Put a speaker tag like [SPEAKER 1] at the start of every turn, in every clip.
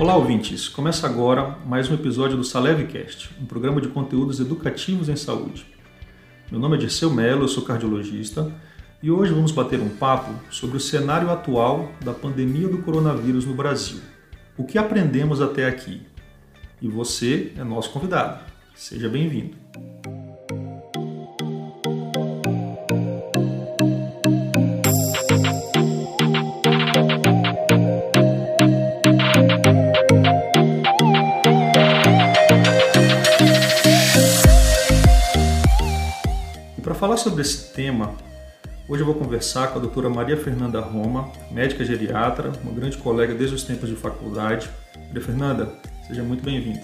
[SPEAKER 1] Olá, ouvintes! Começa agora mais um episódio do Salevecast, um programa de conteúdos educativos em saúde. Meu nome é Dirceu Mello, eu sou cardiologista e hoje vamos bater um papo sobre o cenário atual da pandemia do coronavírus no Brasil. O que aprendemos até aqui? E você é nosso convidado. Seja bem-vindo! Sobre esse tema, hoje eu vou conversar com a doutora Maria Fernanda Roma, médica geriatra, uma grande colega desde os tempos de faculdade. Maria Fernanda, seja muito bem-vinda.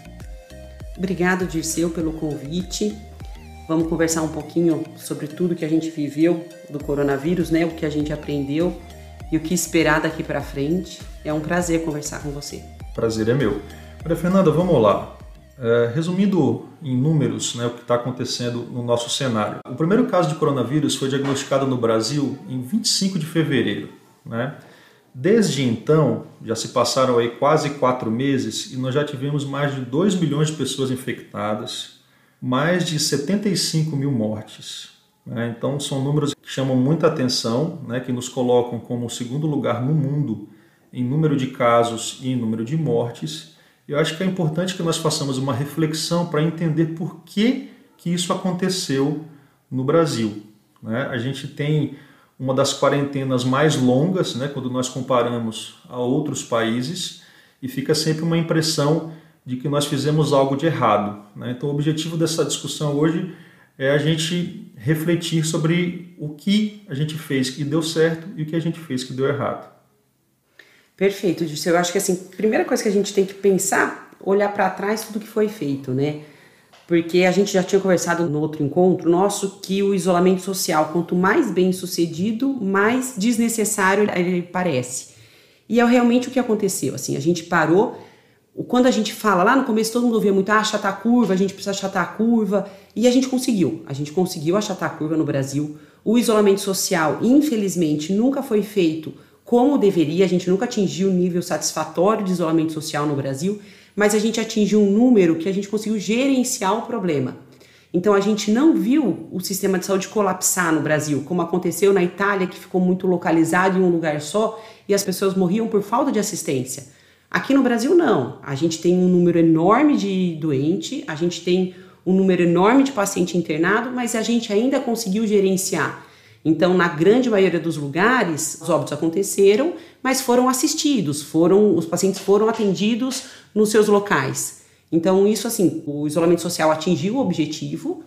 [SPEAKER 2] Obrigado, Dirceu, pelo convite. Vamos conversar um pouquinho sobre tudo que a gente viveu do coronavírus, né? O que a gente aprendeu e o que esperar daqui para frente. É um prazer conversar com você.
[SPEAKER 1] Prazer é meu. Maria Fernanda, vamos lá. É, resumindo em números né, o que está acontecendo no nosso cenário. O primeiro caso de coronavírus foi diagnosticado no Brasil em 25 de fevereiro. Né? Desde então, já se passaram aí quase quatro meses e nós já tivemos mais de 2 milhões de pessoas infectadas, mais de 75 mil mortes. Né? Então, são números que chamam muita atenção, né, que nos colocam como o segundo lugar no mundo em número de casos e em número de mortes eu acho que é importante que nós façamos uma reflexão para entender por que, que isso aconteceu no Brasil. Né? A gente tem uma das quarentenas mais longas, né, quando nós comparamos a outros países, e fica sempre uma impressão de que nós fizemos algo de errado. Né? Então, o objetivo dessa discussão hoje é a gente refletir sobre o que a gente fez que deu certo e o que a gente fez que deu errado.
[SPEAKER 2] Perfeito, Dirceu. Eu acho que assim, primeira coisa que a gente tem que pensar, olhar para trás tudo que foi feito, né? Porque a gente já tinha conversado no outro encontro nosso que o isolamento social, quanto mais bem sucedido, mais desnecessário ele parece. E é realmente o que aconteceu. Assim, a gente parou. Quando a gente fala lá no começo, todo mundo ouvia muito ah, achatar a curva, a gente precisa achatar a curva. E a gente conseguiu. A gente conseguiu achatar a curva no Brasil. O isolamento social, infelizmente, nunca foi feito como deveria. A gente nunca atingiu o nível satisfatório de isolamento social no Brasil, mas a gente atingiu um número que a gente conseguiu gerenciar o problema. Então a gente não viu o sistema de saúde colapsar no Brasil, como aconteceu na Itália, que ficou muito localizado em um lugar só e as pessoas morriam por falta de assistência. Aqui no Brasil não. A gente tem um número enorme de doente, a gente tem um número enorme de paciente internado, mas a gente ainda conseguiu gerenciar. Então, na grande maioria dos lugares, os óbitos aconteceram, mas foram assistidos, foram os pacientes foram atendidos nos seus locais. Então, isso assim, o isolamento social atingiu o objetivo,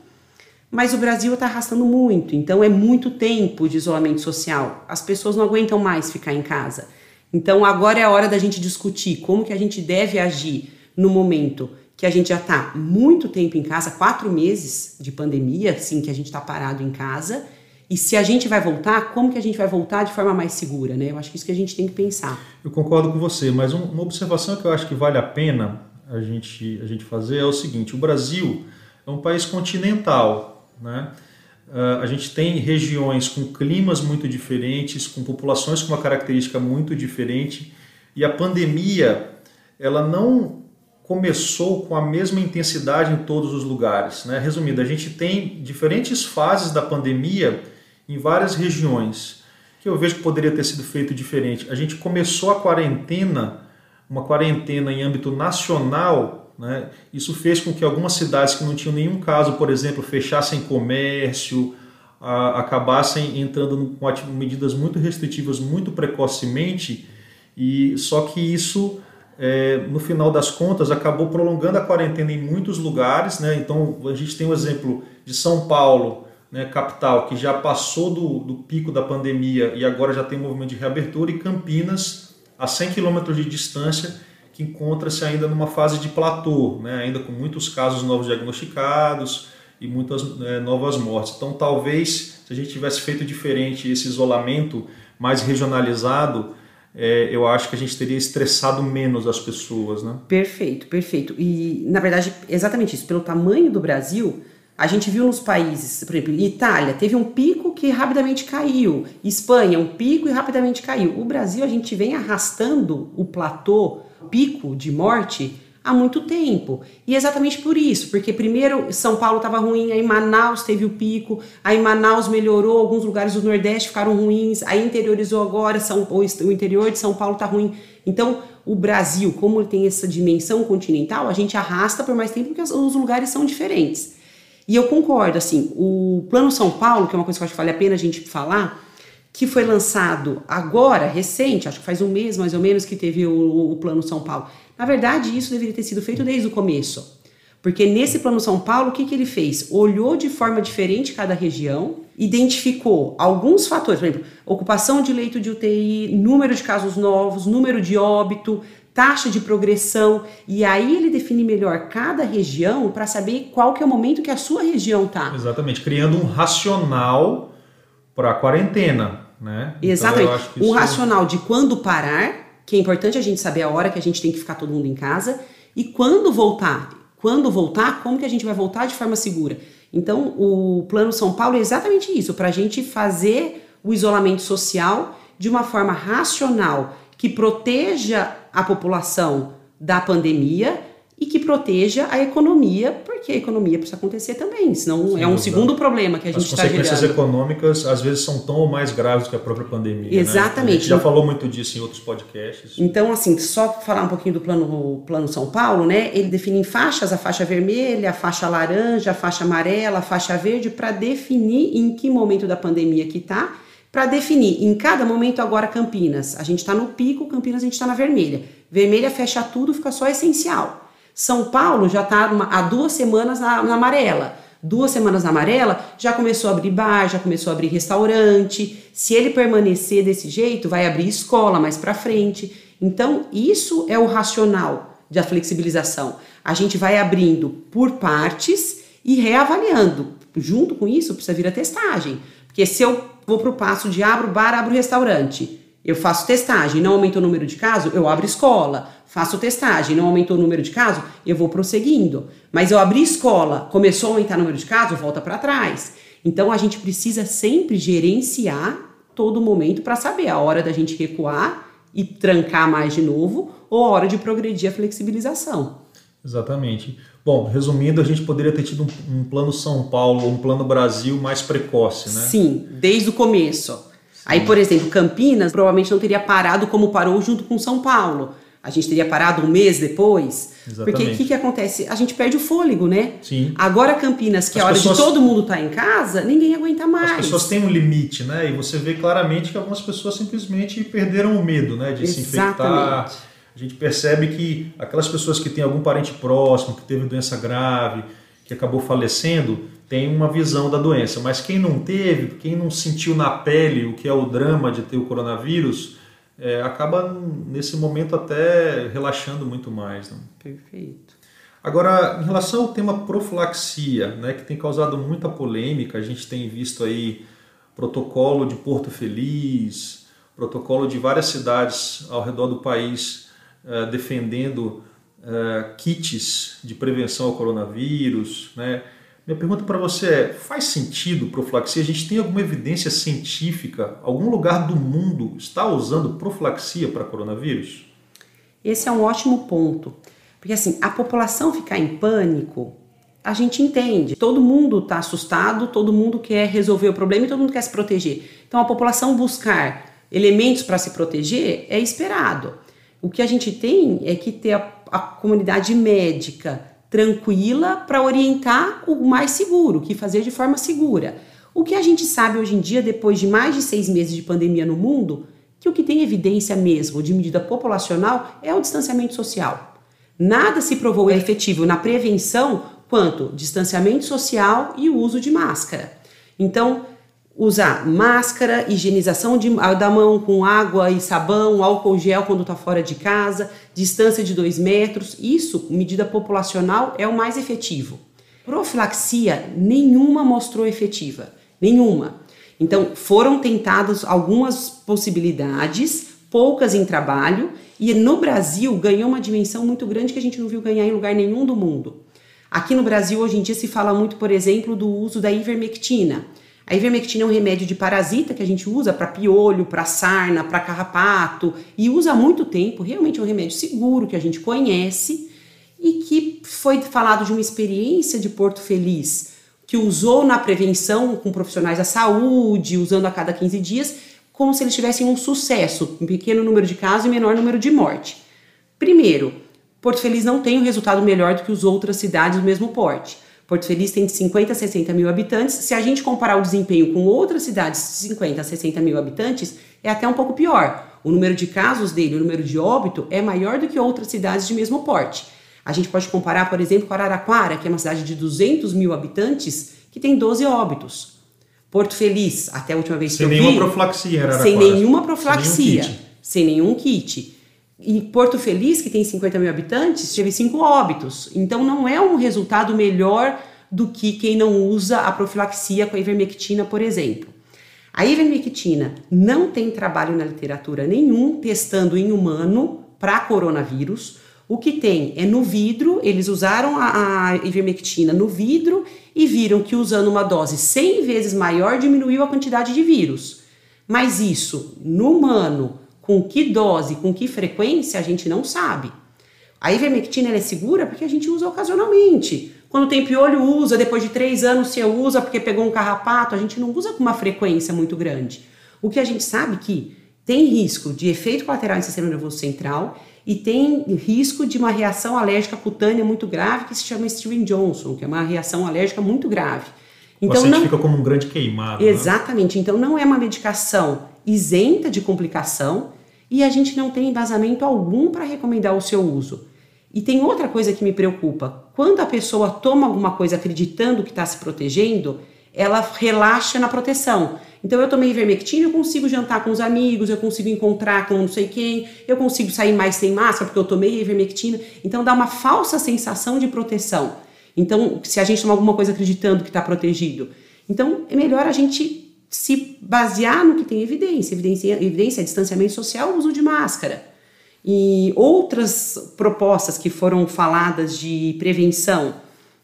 [SPEAKER 2] mas o Brasil está arrastando muito. Então, é muito tempo de isolamento social. As pessoas não aguentam mais ficar em casa. Então, agora é a hora da gente discutir como que a gente deve agir no momento que a gente já está muito tempo em casa, quatro meses de pandemia, assim, que a gente está parado em casa e se a gente vai voltar, como que a gente vai voltar de forma mais segura, né? Eu acho que isso que a gente tem que pensar.
[SPEAKER 1] Eu concordo com você, mas uma observação que eu acho que vale a pena a gente, a gente fazer é o seguinte: o Brasil é um país continental, né? Uh, a gente tem regiões com climas muito diferentes, com populações com uma característica muito diferente, e a pandemia ela não começou com a mesma intensidade em todos os lugares. Né? Resumindo, a gente tem diferentes fases da pandemia em várias regiões, que eu vejo que poderia ter sido feito diferente. A gente começou a quarentena, uma quarentena em âmbito nacional, né? isso fez com que algumas cidades que não tinham nenhum caso, por exemplo, fechassem comércio, a, acabassem entrando com medidas muito restritivas muito precocemente, e só que isso é, no final das contas, acabou prolongando a quarentena em muitos lugares. Né? Então, a gente tem o um exemplo de São Paulo, né, capital, que já passou do, do pico da pandemia e agora já tem movimento de reabertura, e Campinas, a 100 quilômetros de distância, que encontra-se ainda numa fase de platô, né, ainda com muitos casos novos diagnosticados e muitas é, novas mortes. Então, talvez, se a gente tivesse feito diferente esse isolamento mais regionalizado, é, eu acho que a gente teria estressado menos as pessoas, né?
[SPEAKER 2] Perfeito, perfeito. E, na verdade, exatamente isso. Pelo tamanho do Brasil, a gente viu nos países, por exemplo, Itália teve um pico que rapidamente caiu, Espanha um pico e rapidamente caiu. O Brasil a gente vem arrastando o platô pico de morte há muito tempo. E exatamente por isso, porque primeiro São Paulo estava ruim, aí Manaus teve o pico, aí Manaus melhorou, alguns lugares do Nordeste ficaram ruins, aí interiorizou agora, São, o interior de São Paulo está ruim. Então, o Brasil, como ele tem essa dimensão continental, a gente arrasta por mais tempo porque os lugares são diferentes. E eu concordo, assim, o Plano São Paulo, que é uma coisa que eu acho que vale a pena a gente falar, que foi lançado agora, recente, acho que faz um mês mais ou menos que teve o, o Plano São Paulo. Na verdade, isso deveria ter sido feito desde o começo. Porque nesse Plano São Paulo, o que, que ele fez? Olhou de forma diferente cada região, identificou alguns fatores, por exemplo, ocupação de leito de UTI, número de casos novos, número de óbito, taxa de progressão, e aí ele define melhor cada região para saber qual que é o momento que a sua região está.
[SPEAKER 1] Exatamente, criando um racional para a quarentena, né?
[SPEAKER 2] Então, Exatamente, então, um racional de quando parar que é importante a gente saber a hora que a gente tem que ficar todo mundo em casa e quando voltar. Quando voltar, como que a gente vai voltar de forma segura? Então, o Plano São Paulo é exatamente isso, para a gente fazer o isolamento social de uma forma racional, que proteja a população da pandemia e que proteja a economia, porque a economia precisa acontecer também, senão Sim, é um segundo problema que a gente está gerando.
[SPEAKER 1] As consequências econômicas às vezes são tão ou mais graves que a própria pandemia. Né?
[SPEAKER 2] Exatamente. Né? A
[SPEAKER 1] gente já falou muito disso em outros podcasts.
[SPEAKER 2] Então, assim, só falar um pouquinho do plano, plano São Paulo, né? Ele define em faixas a faixa vermelha, a faixa laranja, a faixa amarela, a faixa verde, para definir em que momento da pandemia que está para definir em cada momento agora Campinas. A gente está no pico, Campinas a gente está na vermelha. Vermelha fecha tudo, fica só essencial. São Paulo já está há duas semanas na, na amarela. Duas semanas na amarela, já começou a abrir bar, já começou a abrir restaurante. Se ele permanecer desse jeito, vai abrir escola mais para frente. Então, isso é o racional da flexibilização. A gente vai abrindo por partes e reavaliando. Junto com isso, precisa vir a testagem. Porque se eu vou para o passo de abro bar, abro restaurante, eu faço testagem, não aumenta o número de casos, eu abro escola faço testagem, não aumentou o número de casos, eu vou prosseguindo. Mas eu abri escola, começou a aumentar o número de casos, volta para trás. Então a gente precisa sempre gerenciar todo momento para saber a hora da gente recuar e trancar mais de novo ou a hora de progredir a flexibilização.
[SPEAKER 1] Exatamente. Bom, resumindo, a gente poderia ter tido um, um plano São Paulo, um plano Brasil mais precoce, né?
[SPEAKER 2] Sim, desde o começo. Sim. Aí, por exemplo, Campinas provavelmente não teria parado como parou junto com São Paulo a gente teria parado um mês depois. Exatamente. Porque o que, que acontece? A gente perde o fôlego, né?
[SPEAKER 1] Sim.
[SPEAKER 2] Agora Campinas, que é a hora pessoas, de todo mundo estar tá em casa, ninguém aguenta mais.
[SPEAKER 1] As pessoas têm um limite, né? E você vê claramente que algumas pessoas simplesmente perderam o medo, né? De Exatamente. se infectar. A gente percebe que aquelas pessoas que têm algum parente próximo, que teve doença grave, que acabou falecendo, tem uma visão da doença. Mas quem não teve, quem não sentiu na pele o que é o drama de ter o coronavírus, é, acaba nesse momento até relaxando muito mais. Né?
[SPEAKER 2] Perfeito.
[SPEAKER 1] Agora, em relação ao tema profilaxia, né, que tem causado muita polêmica, a gente tem visto aí protocolo de Porto Feliz, protocolo de várias cidades ao redor do país uh, defendendo uh, kits de prevenção ao coronavírus, né? Minha pergunta para você é: faz sentido profilaxia? A gente tem alguma evidência científica? Algum lugar do mundo está usando profilaxia para coronavírus?
[SPEAKER 2] Esse é um ótimo ponto. Porque assim, a população ficar em pânico, a gente entende. Todo mundo está assustado, todo mundo quer resolver o problema e todo mundo quer se proteger. Então a população buscar elementos para se proteger é esperado. O que a gente tem é que ter a, a comunidade médica tranquila para orientar o mais seguro, o que fazer de forma segura. O que a gente sabe hoje em dia, depois de mais de seis meses de pandemia no mundo, que o que tem evidência mesmo de medida populacional é o distanciamento social. Nada se provou efetivo na prevenção quanto distanciamento social e o uso de máscara. Então, usar máscara, higienização de, da mão com água e sabão, álcool gel quando está fora de casa, distância de dois metros, isso, medida populacional, é o mais efetivo. Profilaxia, nenhuma mostrou efetiva, nenhuma. Então, foram tentadas algumas possibilidades, poucas em trabalho, e no Brasil ganhou uma dimensão muito grande que a gente não viu ganhar em lugar nenhum do mundo. Aqui no Brasil, hoje em dia, se fala muito, por exemplo, do uso da ivermectina, a ivermectina é um remédio de parasita que a gente usa para piolho, para sarna, para carrapato e usa há muito tempo. Realmente é um remédio seguro que a gente conhece e que foi falado de uma experiência de Porto Feliz que usou na prevenção com profissionais da saúde, usando a cada 15 dias, como se eles tivessem um sucesso, um pequeno número de casos e menor número de morte. Primeiro, Porto Feliz não tem um resultado melhor do que as outras cidades do mesmo porte. Porto Feliz tem de 50 a 60 mil habitantes. Se a gente comparar o desempenho com outras cidades de 50 a 60 mil habitantes, é até um pouco pior. O número de casos dele, o número de óbito, é maior do que outras cidades de mesmo porte. A gente pode comparar, por exemplo, com Araraquara, que é uma cidade de 200 mil habitantes, que tem 12 óbitos. Porto Feliz, até a última vez
[SPEAKER 1] sem
[SPEAKER 2] que
[SPEAKER 1] eu vi... Sem nenhuma profilaxia, Araraquara.
[SPEAKER 2] Sem nenhuma profilaxia. Sem nenhum kit. Sem nenhum kit. E Porto Feliz, que tem 50 mil habitantes, teve cinco óbitos. Então não é um resultado melhor do que quem não usa a profilaxia com a ivermectina, por exemplo. A ivermectina não tem trabalho na literatura nenhum testando em humano para coronavírus. O que tem é no vidro, eles usaram a, a ivermectina no vidro e viram que usando uma dose 100 vezes maior diminuiu a quantidade de vírus. Mas isso no humano com que dose, com que frequência, a gente não sabe. A ivermectina é segura porque a gente usa ocasionalmente. Quando tem piolho, usa, depois de três anos você usa porque pegou um carrapato, a gente não usa com uma frequência muito grande. O que a gente sabe que tem risco de efeito colateral em sistema nervoso central e tem risco de uma reação alérgica cutânea muito grave que se chama Steven Johnson, que é uma reação alérgica muito grave.
[SPEAKER 1] Então, o não... fica como um grande queimado.
[SPEAKER 2] Né? Exatamente. Né? Então não é uma medicação isenta de complicação, e a gente não tem embasamento algum para recomendar o seu uso. E tem outra coisa que me preocupa: quando a pessoa toma alguma coisa acreditando que está se protegendo, ela relaxa na proteção. Então eu tomei ivermectina, eu consigo jantar com os amigos, eu consigo encontrar com não sei quem, eu consigo sair mais sem máscara porque eu tomei ivermectina. Então dá uma falsa sensação de proteção. Então, se a gente toma alguma coisa acreditando que está protegido, então é melhor a gente se basear no que tem evidência, evidência, evidência é distanciamento social, uso de máscara. E outras propostas que foram faladas de prevenção,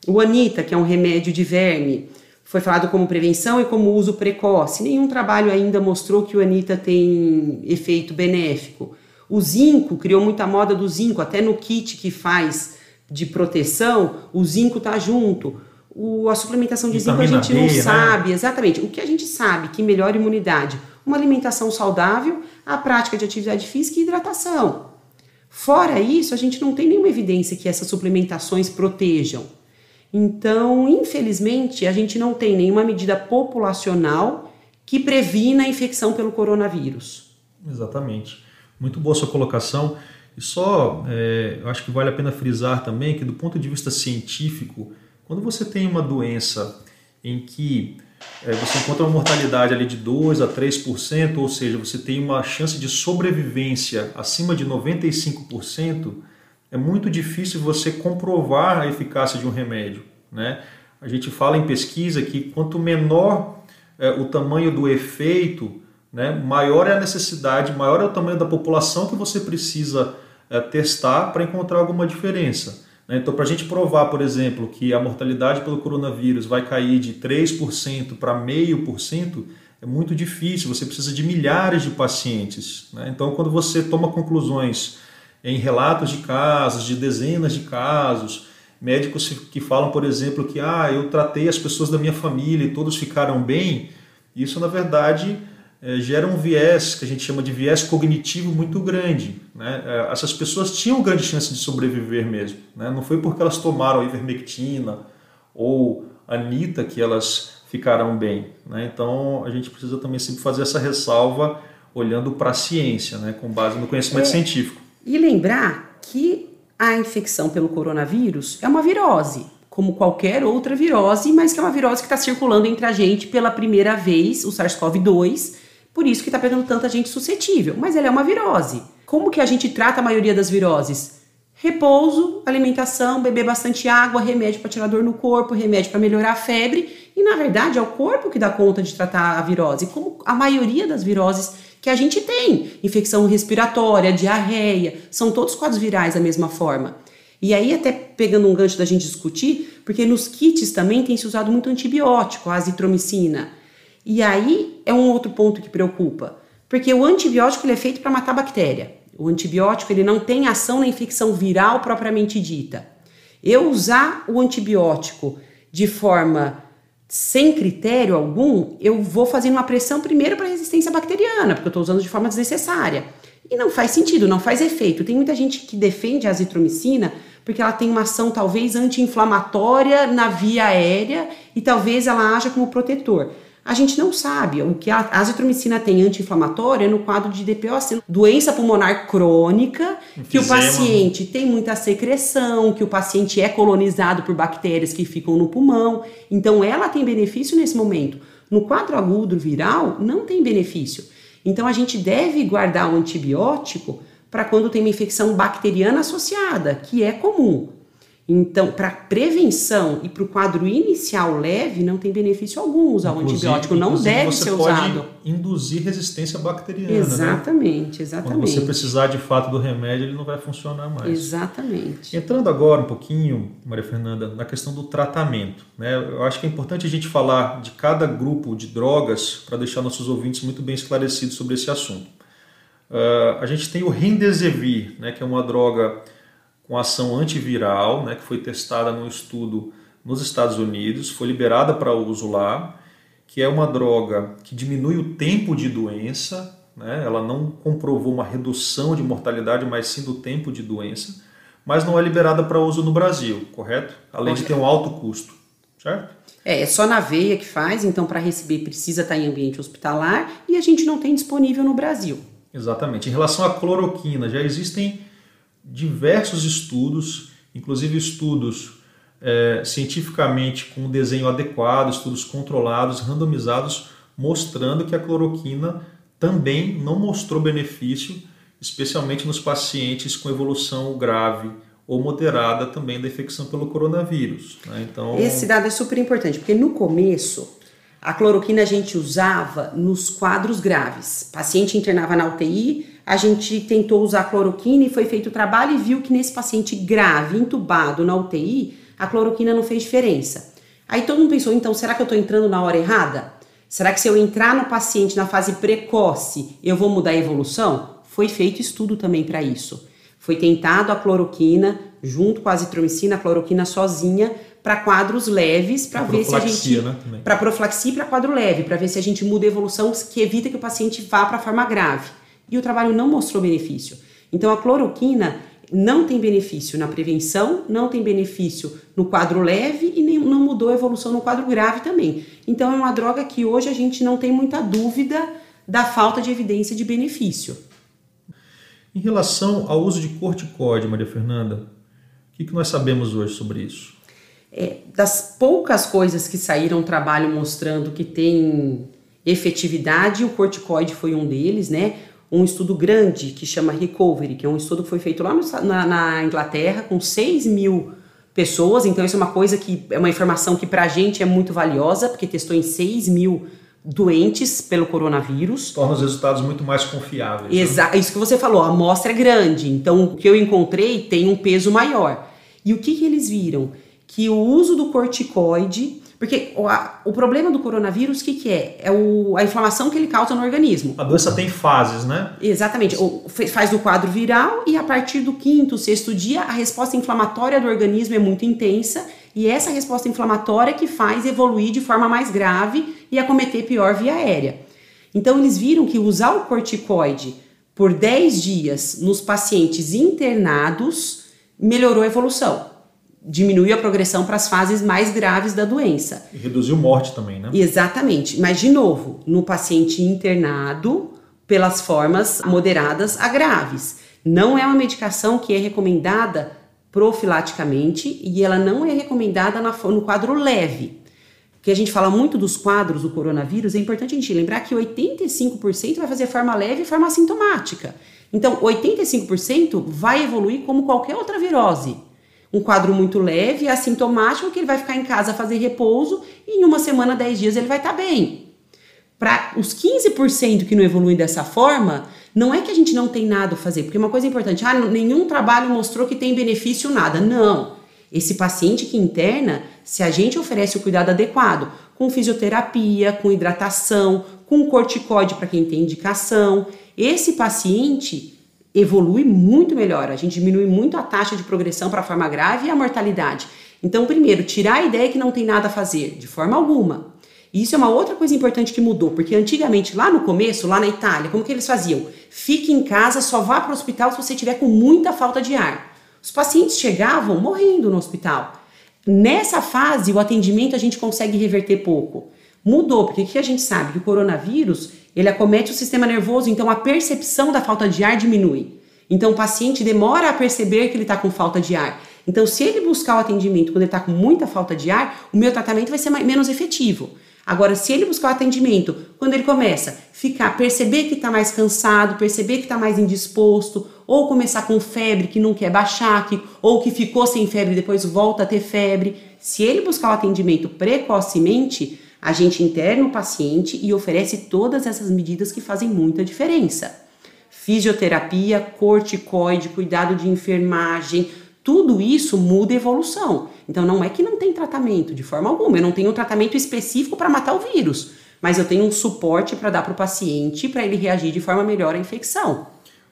[SPEAKER 2] o Anita, que é um remédio de verme, foi falado como prevenção e como uso precoce. Nenhum trabalho ainda mostrou que o Anita tem efeito benéfico. O zinco criou muita moda do zinco, até no kit que faz de proteção, o zinco tá junto. O, a suplementação de zinco a gente não né? sabe exatamente. O que a gente sabe que melhora a imunidade? Uma alimentação saudável, a prática de atividade física e hidratação. Fora isso, a gente não tem nenhuma evidência que essas suplementações protejam. Então, infelizmente, a gente não tem nenhuma medida populacional que previna a infecção pelo coronavírus.
[SPEAKER 1] Exatamente. Muito boa sua colocação. E só, é, eu acho que vale a pena frisar também que, do ponto de vista científico, quando você tem uma doença em que é, você encontra uma mortalidade ali de 2 a 3%, ou seja, você tem uma chance de sobrevivência acima de 95%, é muito difícil você comprovar a eficácia de um remédio. Né? A gente fala em pesquisa que quanto menor é, o tamanho do efeito, né, maior é a necessidade, maior é o tamanho da população que você precisa é, testar para encontrar alguma diferença. Né? Então, para a gente provar, por exemplo, que a mortalidade pelo coronavírus vai cair de 3% para 0,5%, é muito difícil, você precisa de milhares de pacientes. Né? Então, quando você toma conclusões em relatos de casos, de dezenas de casos, médicos que falam, por exemplo, que ah, eu tratei as pessoas da minha família e todos ficaram bem, isso na verdade é, gera um viés que a gente chama de viés cognitivo muito grande. Né? É, essas pessoas tinham grande chance de sobreviver mesmo. Né? Não foi porque elas tomaram ivermectina ou anita que elas ficaram bem. Né? Então a gente precisa também sempre fazer essa ressalva olhando para a ciência, né? com base no conhecimento é, científico.
[SPEAKER 2] E lembrar que a infecção pelo coronavírus é uma virose, como qualquer outra virose, mas que é uma virose que está circulando entre a gente pela primeira vez, o SARS-CoV-2, por isso que está pegando tanta gente suscetível. Mas ela é uma virose. Como que a gente trata a maioria das viroses? Repouso, alimentação, beber bastante água, remédio para tirar dor no corpo, remédio para melhorar a febre. E na verdade é o corpo que dá conta de tratar a virose, como a maioria das viroses que a gente tem. Infecção respiratória, diarreia, são todos quadros virais da mesma forma. E aí, até pegando um gancho da gente discutir, porque nos kits também tem se usado muito antibiótico, a azitromicina. E aí é um outro ponto que preocupa, porque o antibiótico ele é feito para matar bactéria. O antibiótico ele não tem ação na infecção viral propriamente dita. Eu usar o antibiótico de forma sem critério algum, eu vou fazendo uma pressão primeiro para resistência bacteriana, porque eu estou usando de forma desnecessária. E não faz sentido, não faz efeito. Tem muita gente que defende a azitromicina porque ela tem uma ação talvez anti-inflamatória na via aérea e talvez ela haja como protetor. A gente não sabe. O que a azitromicina tem anti-inflamatória é no quadro de DPOC, doença pulmonar crônica, que o paciente tem muita secreção, que o paciente é colonizado por bactérias que ficam no pulmão. Então ela tem benefício nesse momento. No quadro agudo viral, não tem benefício. Então a gente deve guardar o antibiótico para quando tem uma infecção bacteriana associada, que é comum. Então, para prevenção e para o quadro inicial leve, não tem benefício algum usar inclusive, o antibiótico, não deve ser usado.
[SPEAKER 1] Pode induzir resistência bacteriana.
[SPEAKER 2] Exatamente, né? exatamente.
[SPEAKER 1] Quando você precisar de fato do remédio, ele não vai funcionar mais.
[SPEAKER 2] Exatamente.
[SPEAKER 1] Entrando agora um pouquinho, Maria Fernanda, na questão do tratamento. Né? Eu acho que é importante a gente falar de cada grupo de drogas para deixar nossos ouvintes muito bem esclarecidos sobre esse assunto. Uh, a gente tem o Remdesivir, né, que é uma droga com ação antiviral, né, que foi testada num estudo nos Estados Unidos, foi liberada para uso lá, que é uma droga que diminui o tempo de doença, né, ela não comprovou uma redução de mortalidade, mas sim do tempo de doença, mas não é liberada para uso no Brasil, correto? Além de ter um alto custo, certo?
[SPEAKER 2] É, é só na veia que faz, então para receber precisa estar em ambiente hospitalar e a gente não tem disponível no Brasil.
[SPEAKER 1] Exatamente. Em relação à cloroquina, já existem diversos estudos, inclusive estudos é, cientificamente com desenho adequado, estudos controlados, randomizados, mostrando que a cloroquina também não mostrou benefício, especialmente nos pacientes com evolução grave ou moderada também da infecção pelo coronavírus. Né?
[SPEAKER 2] Então, esse dado é super importante porque no começo a cloroquina a gente usava nos quadros graves. paciente internava na UTI, a gente tentou usar cloroquina e foi feito o trabalho e viu que nesse paciente grave, entubado na UTI, a cloroquina não fez diferença. Aí todo mundo pensou, então, será que eu estou entrando na hora errada? Será que se eu entrar no paciente na fase precoce, eu vou mudar a evolução? Foi feito estudo também para isso. Foi tentado a cloroquina junto com a azitromicina, a cloroquina sozinha, para quadros leves, para ver se a gente. Né, para profilaxia e para quadro leve, para ver se a gente muda a evolução que evita que o paciente vá para a forma grave e o trabalho não mostrou benefício. Então a cloroquina não tem benefício na prevenção, não tem benefício no quadro leve e nem, não mudou a evolução no quadro grave também. Então é uma droga que hoje a gente não tem muita dúvida da falta de evidência de benefício.
[SPEAKER 1] Em relação ao uso de corticoide, Maria Fernanda, o que, que nós sabemos hoje sobre isso?
[SPEAKER 2] É, das poucas coisas que saíram trabalho mostrando que tem efetividade, o corticoide foi um deles, né? Um estudo grande que chama Recovery, que é um estudo que foi feito lá no, na, na, Inglaterra com 6 mil pessoas. Então, isso é uma coisa que é uma informação que para a gente é muito valiosa, porque testou em 6 mil doentes pelo coronavírus.
[SPEAKER 1] Torna os resultados muito mais confiáveis.
[SPEAKER 2] Exato, né? isso que você falou, a amostra é grande, então o que eu encontrei tem um peso maior. E o que, que eles viram? Que o uso do corticoide porque o, a, o problema do coronavírus, o que, que é? É o, a inflamação que ele causa no organismo.
[SPEAKER 1] A doença tem fases, né?
[SPEAKER 2] Exatamente. O, faz do quadro viral e a partir do quinto, sexto dia, a resposta inflamatória do organismo é muito intensa e essa resposta inflamatória que faz evoluir de forma mais grave e acometer pior via aérea. Então, eles viram que usar o corticoide por 10 dias nos pacientes internados melhorou a evolução diminuiu a progressão para as fases mais graves da doença.
[SPEAKER 1] E reduziu morte também, né?
[SPEAKER 2] Exatamente. Mas, de novo, no paciente internado, pelas formas moderadas a graves. Não é uma medicação que é recomendada profilaticamente e ela não é recomendada no quadro leve. Porque a gente fala muito dos quadros do coronavírus, é importante a gente lembrar que 85% vai fazer forma leve e forma assintomática. Então, 85% vai evoluir como qualquer outra virose um quadro muito leve, assintomático, que ele vai ficar em casa fazer repouso e em uma semana, 10 dias ele vai estar tá bem. Para os 15% que não evoluem dessa forma, não é que a gente não tem nada a fazer, porque uma coisa importante, ah, nenhum trabalho mostrou que tem benefício nada. Não. Esse paciente que interna, se a gente oferece o cuidado adequado, com fisioterapia, com hidratação, com corticoide para quem tem indicação, esse paciente evolui muito melhor. A gente diminui muito a taxa de progressão para a forma grave e a mortalidade. Então, primeiro, tirar a ideia que não tem nada a fazer, de forma alguma. Isso é uma outra coisa importante que mudou, porque antigamente, lá no começo, lá na Itália, como que eles faziam? Fique em casa, só vá para o hospital se você tiver com muita falta de ar. Os pacientes chegavam morrendo no hospital. Nessa fase, o atendimento a gente consegue reverter pouco. Mudou, porque o que a gente sabe? Que o coronavírus, ele acomete o sistema nervoso, então a percepção da falta de ar diminui. Então o paciente demora a perceber que ele está com falta de ar. Então, se ele buscar o atendimento quando ele está com muita falta de ar, o meu tratamento vai ser mais, menos efetivo. Agora, se ele buscar o atendimento, quando ele começa a ficar, perceber que está mais cansado, perceber que está mais indisposto, ou começar com febre que não quer baixar, que, ou que ficou sem febre e depois volta a ter febre, se ele buscar o atendimento precocemente, a gente interna o paciente e oferece todas essas medidas que fazem muita diferença. Fisioterapia, corticoide, cuidado de enfermagem, tudo isso muda a evolução. Então não é que não tem tratamento de forma alguma. Eu não tenho um tratamento específico para matar o vírus, mas eu tenho um suporte para dar para o paciente para ele reagir de forma melhor à infecção.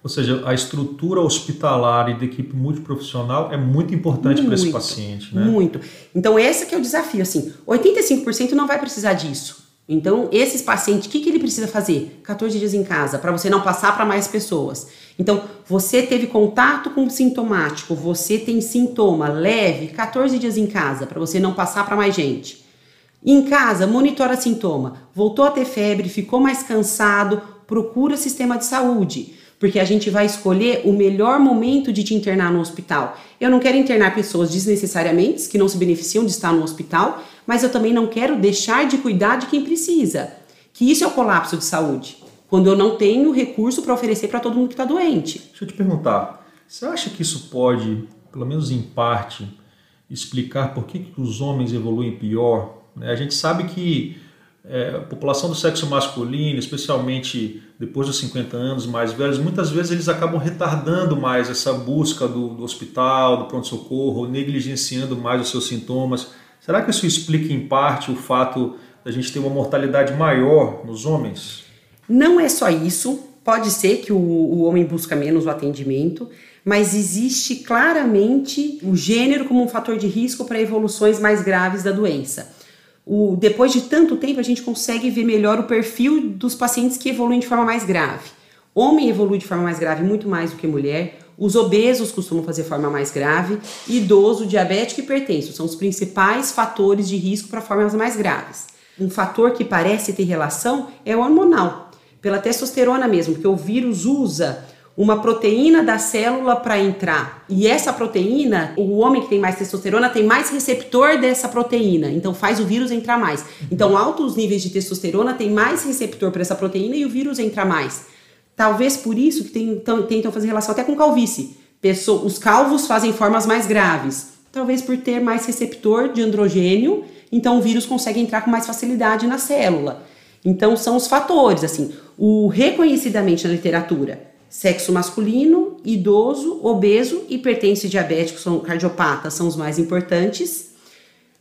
[SPEAKER 1] Ou seja, a estrutura hospitalar e da equipe multiprofissional é muito importante para esse paciente, né?
[SPEAKER 2] Muito. Então esse que é o desafio, assim, 85% não vai precisar disso. Então, esses pacientes, o que, que ele precisa fazer? 14 dias em casa, para você não passar para mais pessoas. Então, você teve contato com o sintomático, você tem sintoma leve, 14 dias em casa, para você não passar para mais gente. Em casa, monitora sintoma. Voltou a ter febre, ficou mais cansado, procura sistema de saúde porque a gente vai escolher o melhor momento de te internar no hospital. Eu não quero internar pessoas desnecessariamente que não se beneficiam de estar no hospital, mas eu também não quero deixar de cuidar de quem precisa. Que isso é o colapso de saúde, quando eu não tenho recurso para oferecer para todo mundo que está doente.
[SPEAKER 1] Deixa eu te perguntar, você acha que isso pode, pelo menos em parte, explicar por que, que os homens evoluem pior? A gente sabe que é, a população do sexo masculino, especialmente depois dos 50 anos, mais velhos, muitas vezes eles acabam retardando mais essa busca do, do hospital, do pronto-socorro, negligenciando mais os seus sintomas. Será que isso explica em parte o fato da gente ter uma mortalidade maior nos homens?
[SPEAKER 2] Não é só isso. Pode ser que o, o homem busca menos o atendimento, mas existe claramente o gênero como um fator de risco para evoluções mais graves da doença o, depois de tanto tempo, a gente consegue ver melhor o perfil dos pacientes que evoluem de forma mais grave. Homem evolui de forma mais grave muito mais do que mulher. Os obesos costumam fazer forma mais grave. Idoso, diabético e hipertenso são os principais fatores de risco para formas mais graves. Um fator que parece ter relação é o hormonal, pela testosterona mesmo, porque o vírus usa uma proteína da célula para entrar. E essa proteína, o homem que tem mais testosterona tem mais receptor dessa proteína, então faz o vírus entrar mais. Então, altos níveis de testosterona tem mais receptor para essa proteína e o vírus entra mais. Talvez por isso que tentam, tentam fazer relação até com calvície. Pessoa, os calvos fazem formas mais graves. Talvez por ter mais receptor de androgênio, então o vírus consegue entrar com mais facilidade na célula. Então são os fatores, assim, o reconhecidamente na literatura Sexo masculino, idoso, obeso, hipertenso e diabético são cardiopatas são os mais importantes.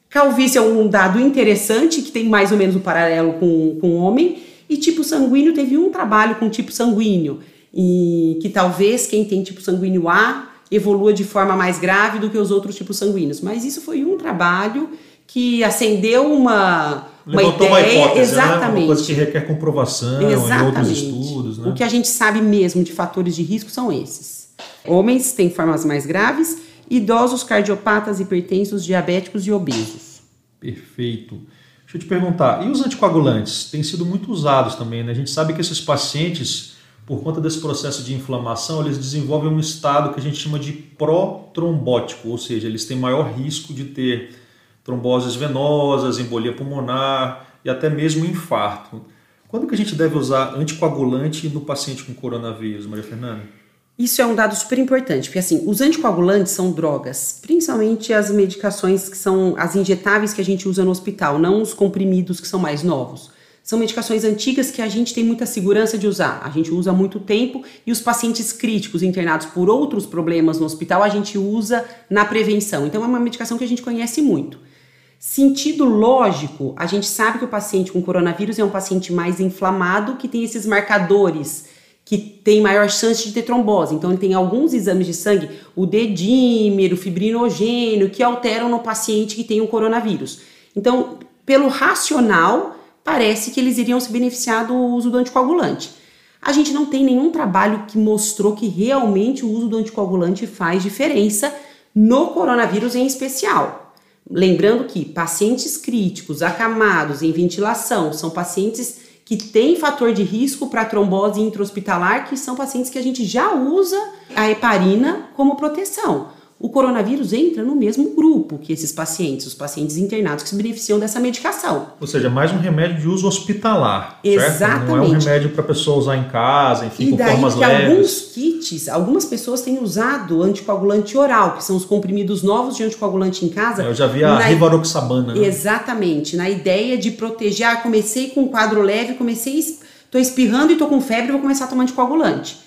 [SPEAKER 2] Calvície é um dado interessante que tem mais ou menos um paralelo com, com o homem. E tipo sanguíneo teve um trabalho com tipo sanguíneo e que talvez quem tem tipo sanguíneo A evolua de forma mais grave do que os outros tipos sanguíneos. Mas isso foi um trabalho que acendeu uma uma
[SPEAKER 1] Levantou
[SPEAKER 2] ideia,
[SPEAKER 1] uma hipótese,
[SPEAKER 2] exatamente.
[SPEAKER 1] Né? Uma coisa que requer comprovação
[SPEAKER 2] exatamente.
[SPEAKER 1] em outros estudos. Né?
[SPEAKER 2] O que a gente sabe mesmo de fatores de risco são esses. Homens têm formas mais graves, idosos, cardiopatas, hipertensos, diabéticos e obesos.
[SPEAKER 1] Perfeito. Deixa eu te perguntar, e os anticoagulantes? Têm sido muito usados também, né? A gente sabe que esses pacientes, por conta desse processo de inflamação, eles desenvolvem um estado que a gente chama de protrombótico, ou seja, eles têm maior risco de ter tromboses venosas, embolia pulmonar e até mesmo infarto. Quando que a gente deve usar anticoagulante no paciente com coronavírus, Maria Fernanda?
[SPEAKER 2] Isso é um dado super importante, porque assim, os anticoagulantes são drogas, principalmente as medicações que são as injetáveis que a gente usa no hospital, não os comprimidos que são mais novos. são medicações antigas que a gente tem muita segurança de usar. A gente usa há muito tempo e os pacientes críticos internados por outros problemas no hospital a gente usa na prevenção. Então é uma medicação que a gente conhece muito. Sentido lógico, a gente sabe que o paciente com coronavírus é um paciente mais inflamado que tem esses marcadores que tem maior chance de ter trombose. Então, ele tem alguns exames de sangue, o dedímero, o fibrinogênio, que alteram no paciente que tem o coronavírus. Então, pelo racional, parece que eles iriam se beneficiar do uso do anticoagulante. A gente não tem nenhum trabalho que mostrou que realmente o uso do anticoagulante faz diferença no coronavírus em especial. Lembrando que pacientes críticos, acamados, em ventilação, são pacientes que têm fator de risco para trombose intra-hospitalar, que são pacientes que a gente já usa a heparina como proteção o coronavírus entra no mesmo grupo que esses pacientes, os pacientes internados que se beneficiam dessa medicação.
[SPEAKER 1] Ou seja, mais um remédio de uso hospitalar.
[SPEAKER 2] Exatamente.
[SPEAKER 1] Certo? Não é um remédio para a pessoa usar em casa, enfim,
[SPEAKER 2] e
[SPEAKER 1] com
[SPEAKER 2] daí
[SPEAKER 1] formas
[SPEAKER 2] que
[SPEAKER 1] leves.
[SPEAKER 2] alguns kits, algumas pessoas têm usado anticoagulante oral, que são os comprimidos novos de anticoagulante em casa.
[SPEAKER 1] Eu já vi a
[SPEAKER 2] na...
[SPEAKER 1] rivaroxabana. Né?
[SPEAKER 2] Exatamente, na ideia de proteger, ah, comecei com um quadro leve, comecei, estou espirrando e estou com febre, vou começar a tomar anticoagulante.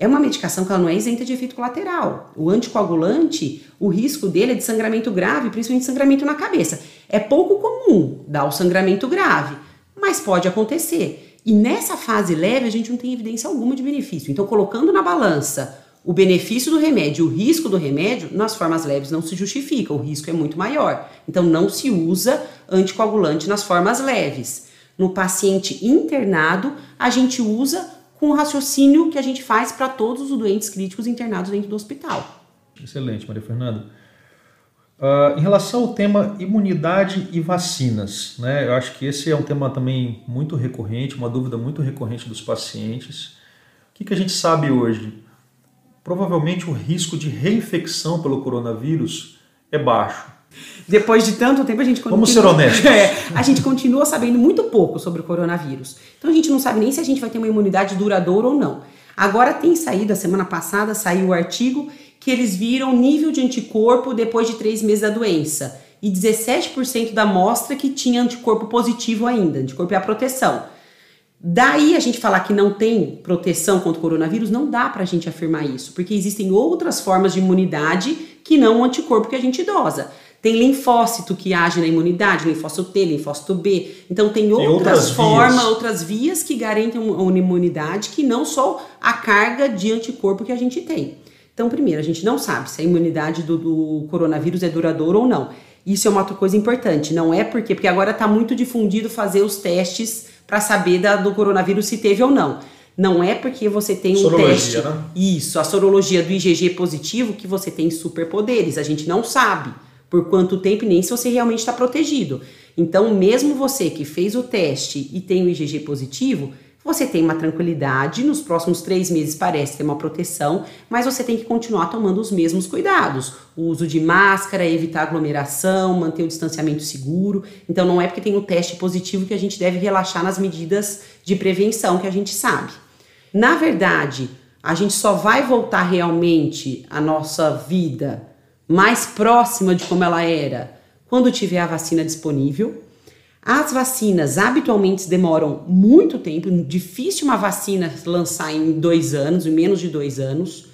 [SPEAKER 2] É uma medicação que ela não é isenta de efeito colateral. O anticoagulante, o risco dele é de sangramento grave, principalmente sangramento na cabeça. É pouco comum dar o sangramento grave, mas pode acontecer. E nessa fase leve a gente não tem evidência alguma de benefício. Então, colocando na balança o benefício do remédio e o risco do remédio, nas formas leves não se justifica, o risco é muito maior. Então, não se usa anticoagulante nas formas leves. No paciente internado, a gente usa com o raciocínio que a gente faz para todos os doentes críticos internados dentro do hospital.
[SPEAKER 1] Excelente, Maria Fernanda. Uh, em relação ao tema imunidade e vacinas, né, eu acho que esse é um tema também muito recorrente, uma dúvida muito recorrente dos pacientes. O que, que a gente sabe hoje? Provavelmente o risco de reinfecção pelo coronavírus é baixo.
[SPEAKER 2] Depois de tanto tempo, a gente
[SPEAKER 1] continua. Vamos ser honestos.
[SPEAKER 2] É, a gente continua sabendo muito pouco sobre o coronavírus. Então a gente não sabe nem se a gente vai ter uma imunidade duradoura ou não. Agora tem saído, a semana passada saiu o artigo que eles viram nível de anticorpo depois de três meses da doença. E 17% da amostra que tinha anticorpo positivo ainda. Anticorpo é a proteção. Daí a gente falar que não tem proteção contra o coronavírus, não dá para a gente afirmar isso, porque existem outras formas de imunidade que não o anticorpo que a gente dosa. Tem linfócito que age na imunidade, linfócito T, linfócito B. Então tem, tem outras, outras formas, vias. outras vias que garantem uma imunidade que não só a carga de anticorpo que a gente tem. Então, primeiro, a gente não sabe se a imunidade do, do coronavírus é duradoura ou não. Isso é uma outra coisa importante. Não é porque, porque agora está muito difundido fazer os testes para saber da, do coronavírus se teve ou não. Não é porque você tem um sorologia, teste. Né? Isso, a sorologia do IgG positivo que você tem superpoderes. A gente não sabe por quanto tempo e nem se você realmente está protegido. Então, mesmo você que fez o teste e tem o IgG positivo, você tem uma tranquilidade, nos próximos três meses parece ter uma proteção, mas você tem que continuar tomando os mesmos cuidados. O uso de máscara, evitar aglomeração, manter o distanciamento seguro. Então, não é porque tem o teste positivo que a gente deve relaxar nas medidas de prevenção que a gente sabe. Na verdade, a gente só vai voltar realmente à nossa vida mais próxima de como ela era quando tiver a vacina disponível. As vacinas habitualmente demoram muito tempo, difícil uma vacina lançar em dois anos, em menos de dois anos.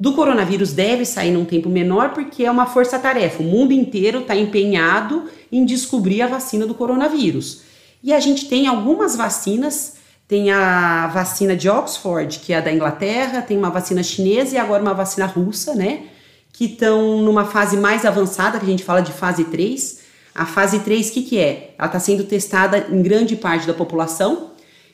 [SPEAKER 2] Do coronavírus deve sair num tempo menor porque é uma força-tarefa. O mundo inteiro está empenhado em descobrir a vacina do coronavírus. E a gente tem algumas vacinas, tem a vacina de Oxford, que é a da Inglaterra, tem uma vacina chinesa e agora uma vacina russa, né? Que estão numa fase mais avançada, que a gente fala de fase 3. A fase 3, o que, que é? Ela está sendo testada em grande parte da população.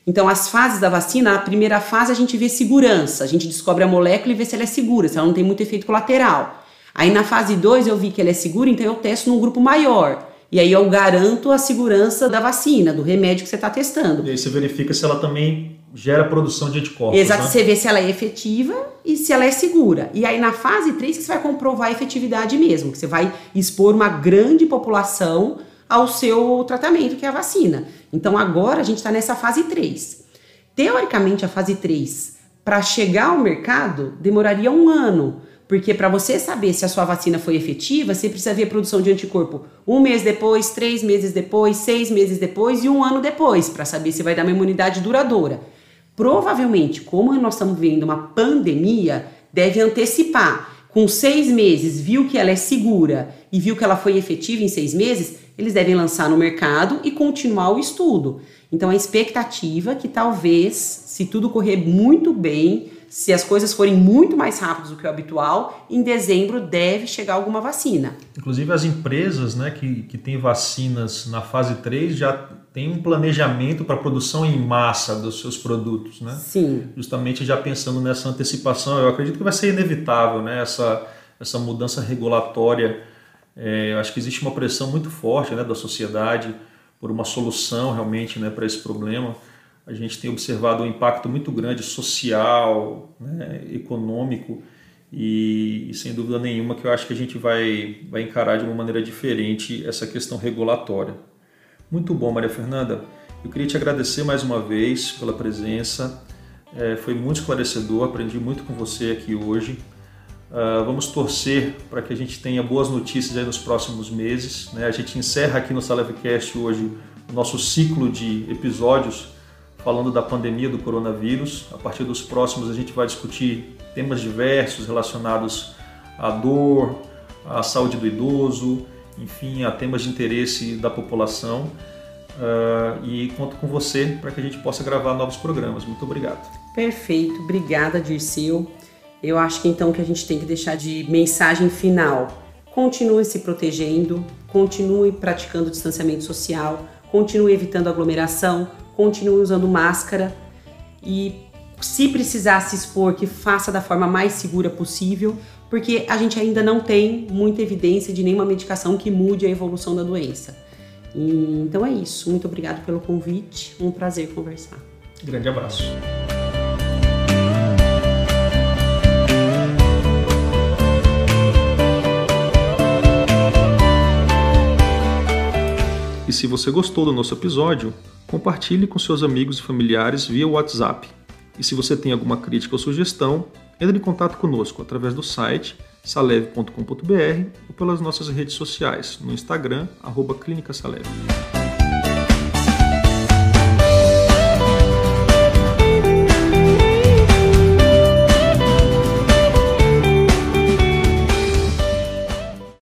[SPEAKER 2] Então, as fases da vacina, a primeira fase a gente vê segurança, a gente descobre a molécula e vê se ela é segura, se ela não tem muito efeito colateral. Aí na fase 2 eu vi que ela é segura, então eu testo num grupo maior. E aí eu garanto a segurança da vacina, do remédio que você está testando.
[SPEAKER 1] E aí você verifica se ela também gera produção de anticorpos.
[SPEAKER 2] Exato,
[SPEAKER 1] né?
[SPEAKER 2] você vê se ela é efetiva e se ela é segura. E aí na fase 3 que você vai comprovar a efetividade mesmo, que você vai expor uma grande população ao seu tratamento, que é a vacina. Então agora a gente está nessa fase 3. Teoricamente, a fase 3, para chegar ao mercado, demoraria um ano, Porque para você saber se a sua vacina foi efetiva, você precisa ver produção de anticorpo um mês depois, três meses depois, seis meses depois e um ano depois, para saber se vai dar uma imunidade duradoura. Provavelmente, como nós estamos vendo uma pandemia, deve antecipar. Com seis meses, viu que ela é segura e viu que ela foi efetiva em seis meses, eles devem lançar no mercado e continuar o estudo. Então, a expectativa é que talvez, se tudo correr muito bem, se as coisas forem muito mais rápidas do que o habitual, em dezembro deve chegar alguma vacina.
[SPEAKER 1] Inclusive as empresas né, que, que têm vacinas na fase 3 já têm um planejamento para produção em massa dos seus produtos. Né?
[SPEAKER 2] Sim.
[SPEAKER 1] Justamente já pensando nessa antecipação, eu acredito que vai ser inevitável né, essa, essa mudança regulatória. É, acho que existe uma pressão muito forte né, da sociedade por uma solução realmente né, para esse problema a gente tem observado um impacto muito grande social, né, econômico, e, e, sem dúvida nenhuma que eu acho que a gente vai, vai encarar de uma maneira diferente essa questão regulatória. Muito bom, Maria Fernanda. Eu queria te agradecer mais uma vez pela presença. É, foi muito esclarecedor, aprendi muito com você aqui hoje. Uh, vamos torcer para que a gente tenha boas notícias aí nos próximos meses. Né? A gente encerra aqui no Salevcast hoje o nosso ciclo de episódios falando da pandemia do coronavírus. A partir dos próximos, a gente vai discutir temas diversos relacionados à dor, à saúde do idoso, enfim, a temas de interesse da população. Uh, e conto com você para que a gente possa gravar novos programas. Muito obrigado.
[SPEAKER 2] Perfeito, obrigada, Dirceu. Eu acho que então que a gente tem que deixar de mensagem final. Continue se protegendo, continue praticando distanciamento social, continue evitando aglomeração, continue usando máscara e se precisar se expor, que faça da forma mais segura possível, porque a gente ainda não tem muita evidência de nenhuma medicação que mude a evolução da doença. E, então é isso. Muito obrigado pelo convite. Um prazer conversar.
[SPEAKER 1] Grande abraço. E se você gostou do nosso episódio, compartilhe com seus amigos e familiares via WhatsApp. E se você tem alguma crítica ou sugestão, entre em contato conosco através do site saleve.com.br ou pelas nossas redes sociais, no Instagram, arroba Clínica Saleve.